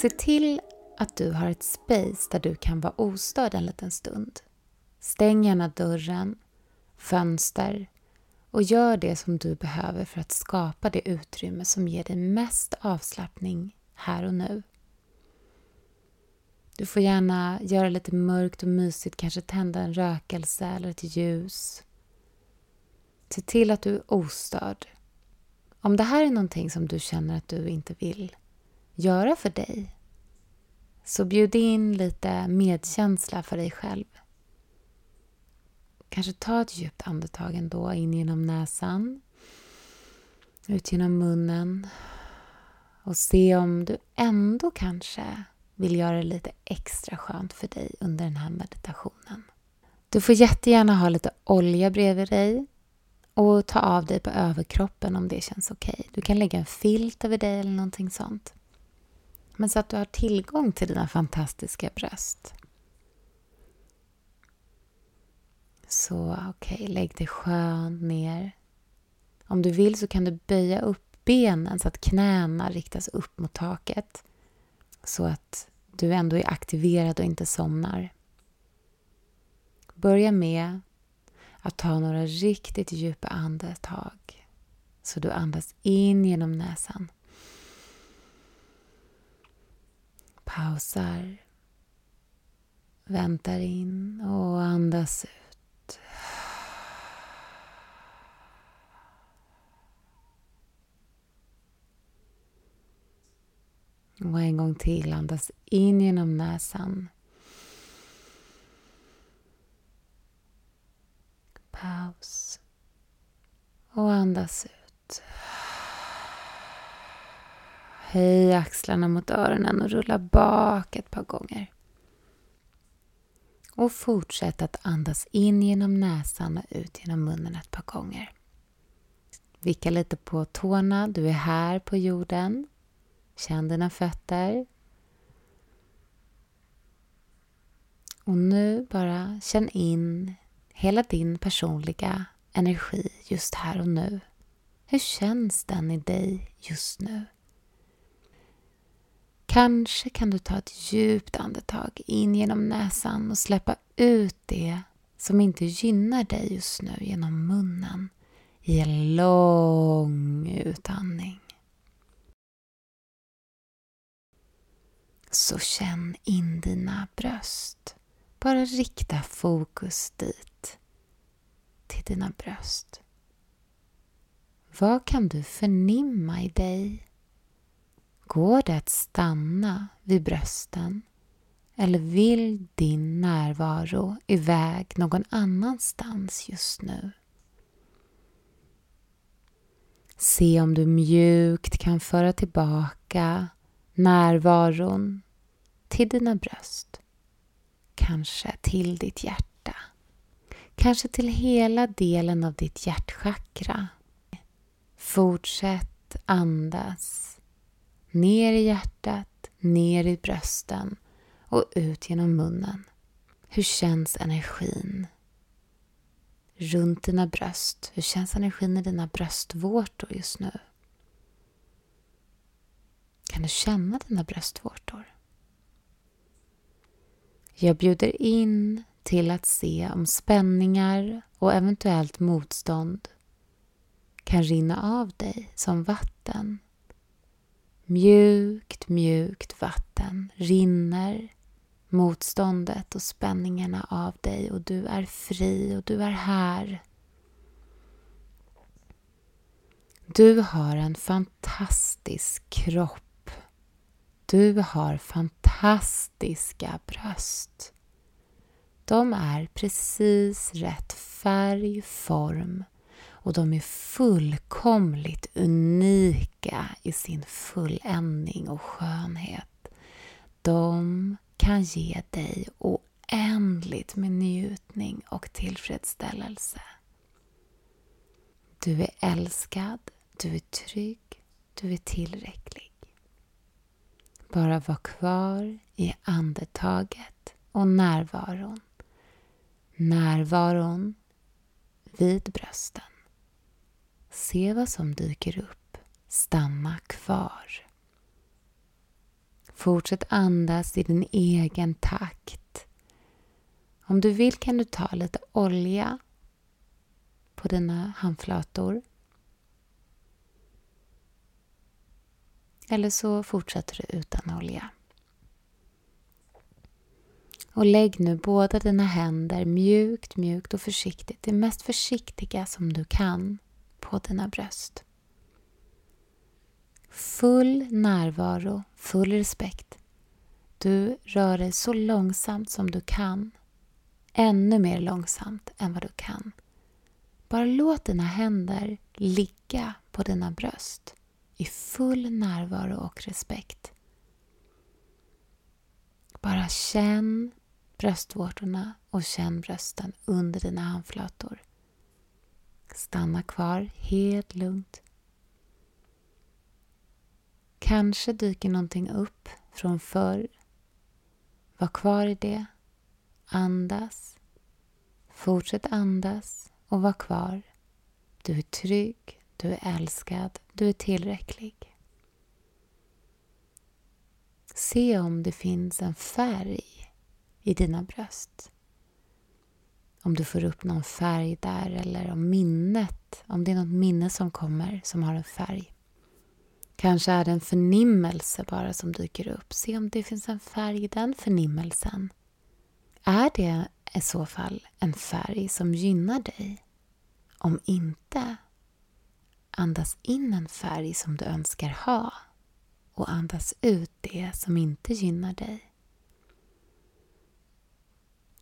Se till att du har ett space där du kan vara ostörd en liten stund. Stäng gärna dörren, fönster och gör det som du behöver för att skapa det utrymme som ger dig mest avslappning här och nu. Du får gärna göra lite mörkt och mysigt, kanske tända en rökelse eller ett ljus. Se till att du är ostörd. Om det här är någonting som du känner att du inte vill göra för dig så bjud in lite medkänsla för dig själv. Kanske ta ett djupt andetag ändå in genom näsan, ut genom munnen och se om du ändå kanske vill göra det lite extra skönt för dig under den här meditationen. Du får jättegärna ha lite olja bredvid dig och ta av dig på överkroppen om det känns okej. Okay. Du kan lägga en filt över dig eller någonting sånt. Men så att du har tillgång till dina fantastiska bröst. Så okej, okay, lägg dig skönt ner. Om du vill så kan du böja upp benen så att knäna riktas upp mot taket. Så att du ändå är aktiverad och inte somnar. Börja med att ta några riktigt djupa andetag. Så du andas in genom näsan. Pausar. Väntar in och andas ut. Och en gång till, andas in genom näsan. Paus. Och andas ut. Höj axlarna mot öronen och rulla bak ett par gånger. Och fortsätt att andas in genom näsan och ut genom munnen ett par gånger. Vicka lite på tårna, du är här på jorden. Känn dina fötter. Och nu bara känn in hela din personliga energi just här och nu. Hur känns den i dig just nu? Kanske kan du ta ett djupt andetag in genom näsan och släppa ut det som inte gynnar dig just nu genom munnen i en lång utandning. Så känn in dina bröst. Bara rikta fokus dit, till dina bröst. Vad kan du förnimma i dig? Går det att stanna vid brösten? Eller vill din närvaro iväg någon annanstans just nu? Se om du mjukt kan föra tillbaka närvaron till dina bröst. Kanske till ditt hjärta. Kanske till hela delen av ditt hjärtchakra. Fortsätt andas ner i hjärtat, ner i brösten och ut genom munnen. Hur känns energin runt dina bröst? Hur känns energin i dina bröstvårtor just nu? Kan du känna dina bröstvårtor? Jag bjuder in till att se om spänningar och eventuellt motstånd kan rinna av dig som vatten Mjukt, mjukt vatten rinner motståndet och spänningarna av dig och du är fri och du är här. Du har en fantastisk kropp. Du har fantastiska bröst. De är precis rätt färg, form och de är fullkomligt unika i sin fulländning och skönhet. De kan ge dig oändligt med njutning och tillfredsställelse. Du är älskad, du är trygg, du är tillräcklig. Bara var kvar i andetaget och närvaron. Närvaron vid brösten. Se vad som dyker upp. Stanna kvar. Fortsätt andas i din egen takt. Om du vill kan du ta lite olja på dina handflator. Eller så fortsätter du utan olja. Och lägg nu båda dina händer mjukt, mjukt och försiktigt, det mest försiktiga som du kan, på dina bröst. Full närvaro, full respekt. Du rör dig så långsamt som du kan. Ännu mer långsamt än vad du kan. Bara låt dina händer ligga på dina bröst i full närvaro och respekt. Bara känn bröstvårtorna och känn brösten under dina handflator. Stanna kvar helt lugnt. Kanske dyker någonting upp från förr. Var kvar i det. Andas. Fortsätt andas och var kvar. Du är trygg, du är älskad, du är tillräcklig. Se om det finns en färg i dina bröst. Om du får upp någon färg där eller om minnet, om det är något minne som kommer som har en färg. Kanske är det en förnimmelse bara som dyker upp. Se om det finns en färg i den förnimmelsen. Är det i så fall en färg som gynnar dig? Om inte, andas in en färg som du önskar ha och andas ut det som inte gynnar dig.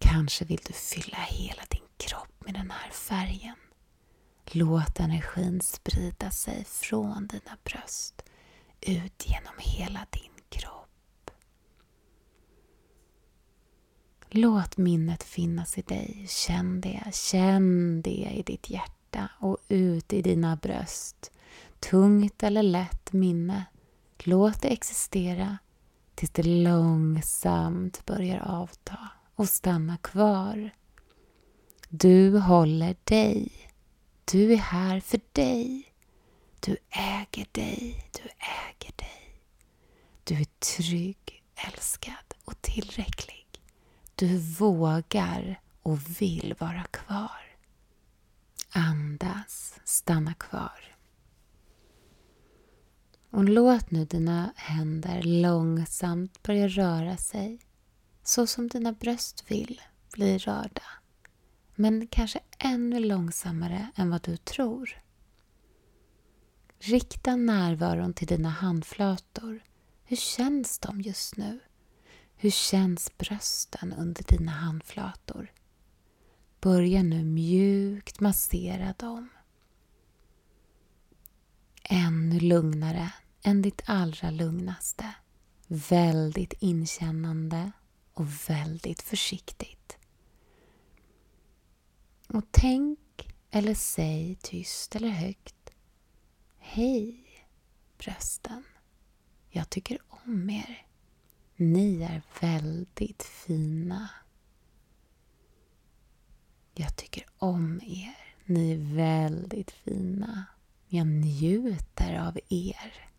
Kanske vill du fylla hela din kropp med den här färgen. Låt energin sprida sig från dina bröst ut genom hela din kropp. Låt minnet finnas i dig. Känn det. Känn det i ditt hjärta och ut i dina bröst. Tungt eller lätt minne. Låt det existera tills det långsamt börjar avta och stanna kvar. Du håller dig. Du är här för dig. Du äger dig. Du äger dig. Du är trygg, älskad och tillräcklig. Du vågar och vill vara kvar. Andas, stanna kvar. Och låt nu dina händer långsamt börja röra sig så som dina bröst vill bli rörda. Men kanske ännu långsammare än vad du tror. Rikta närvaron till dina handflator. Hur känns de just nu? Hur känns brösten under dina handflator? Börja nu mjukt massera dem. Ännu lugnare än ditt allra lugnaste. Väldigt inkännande och väldigt försiktigt. Och tänk eller säg tyst eller högt. Hej brösten. Jag tycker om er. Ni är väldigt fina. Jag tycker om er. Ni är väldigt fina. Jag njuter av er.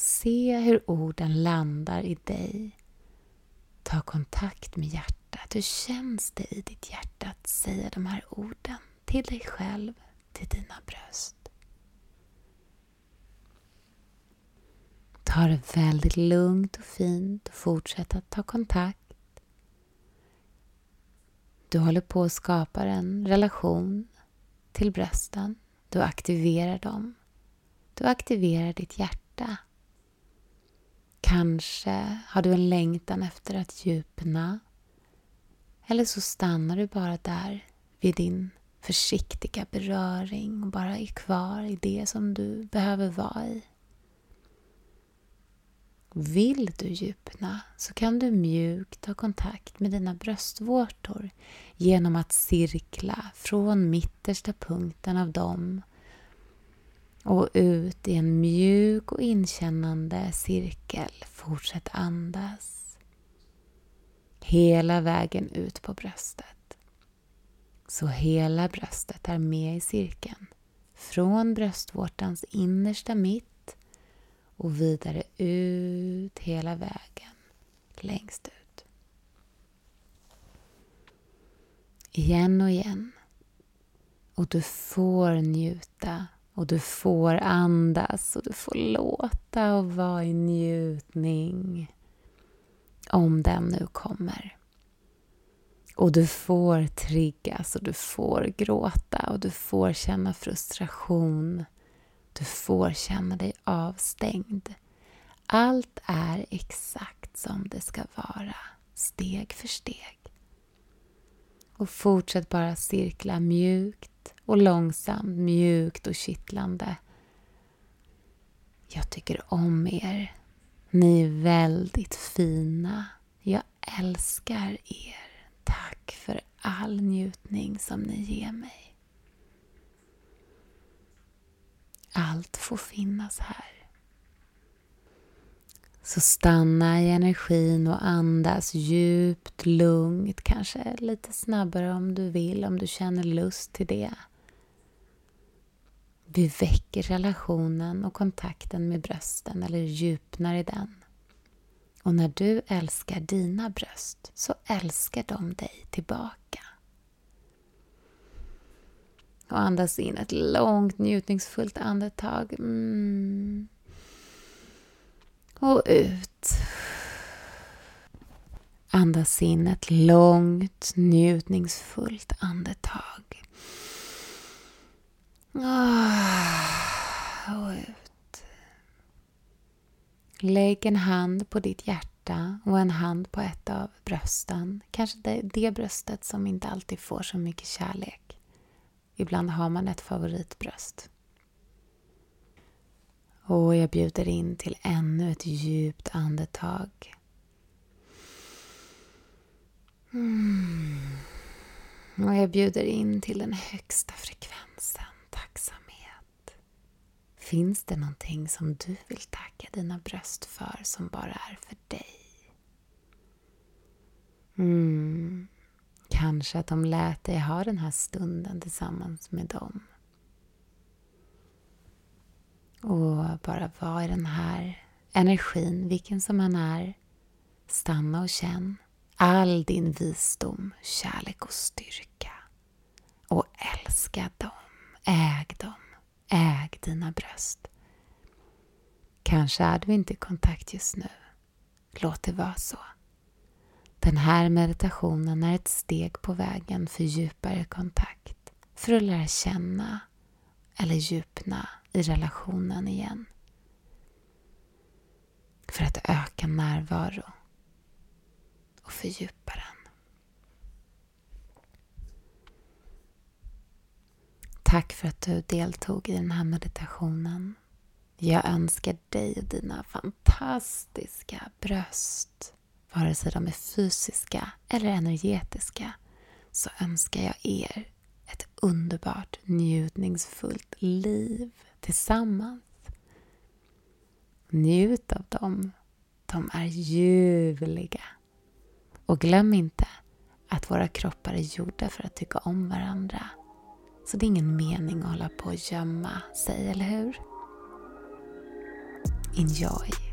Se hur orden landar i dig. Ta kontakt med hjärtat. Hur känns det i ditt hjärta att säga de här orden till dig själv, till dina bröst? Ta det väldigt lugnt och fint och fortsätt att ta kontakt. Du håller på att skapa en relation till brösten. Du aktiverar dem. Du aktiverar ditt hjärta. Kanske har du en längtan efter att djupna. Eller så stannar du bara där vid din försiktiga beröring och bara är kvar i det som du behöver vara i. Vill du djupna så kan du mjukt ta kontakt med dina bröstvårtor genom att cirkla från mittersta punkten av dem och ut i en mjuk och inkännande cirkel. Fortsätt andas. Hela vägen ut på bröstet. Så hela bröstet är med i cirkeln. Från bröstvårtans innersta mitt och vidare ut hela vägen längst ut. Igen och igen. Och du får njuta och du får andas och du får låta och vara i njutning. Om den nu kommer. Och du får triggas och du får gråta och du får känna frustration. Du får känna dig avstängd. Allt är exakt som det ska vara, steg för steg. Och fortsätt bara cirkla mjukt och långsamt, mjukt och kittlande. Jag tycker om er. Ni är väldigt fina. Jag älskar er. Tack för all njutning som ni ger mig. Allt får finnas här. Så stanna i energin och andas djupt, lugnt, kanske lite snabbare om du vill, om du känner lust till det. Vi väcker relationen och kontakten med brösten eller djupnar i den. Och när du älskar dina bröst så älskar de dig tillbaka. Och andas in ett långt njutningsfullt andetag. Mm. Och ut. Andas in ett långt njutningsfullt andetag. Ah, och ut. Lägg en hand på ditt hjärta och en hand på ett av brösten. Kanske det, det bröstet som inte alltid får så mycket kärlek. Ibland har man ett favoritbröst. Och jag bjuder in till ännu ett djupt andetag. Mm. Och jag bjuder in till den högsta frekvensen, tacksamhet. Finns det någonting som du vill tacka dina bröst för som bara är för dig? Mm. Kanske att de lät dig ha den här stunden tillsammans med dem. Och bara vara i den här energin, vilken som än är. Stanna och känn all din visdom, kärlek och styrka. Och älska dem, äg dem, äg dina bröst. Kanske är du inte i kontakt just nu. Låt det vara så. Den här meditationen är ett steg på vägen för djupare kontakt, för att lära känna eller djupna i relationen igen. För att öka närvaro och fördjupa den. Tack för att du deltog i den här meditationen. Jag önskar dig och dina fantastiska bröst, vare sig de är fysiska eller energetiska, så önskar jag er ett underbart njutningsfullt liv tillsammans. Njut av dem. De är ljuvliga. Och glöm inte att våra kroppar är gjorda för att tycka om varandra. Så det är ingen mening att hålla på och gömma sig, eller hur? Enjoy!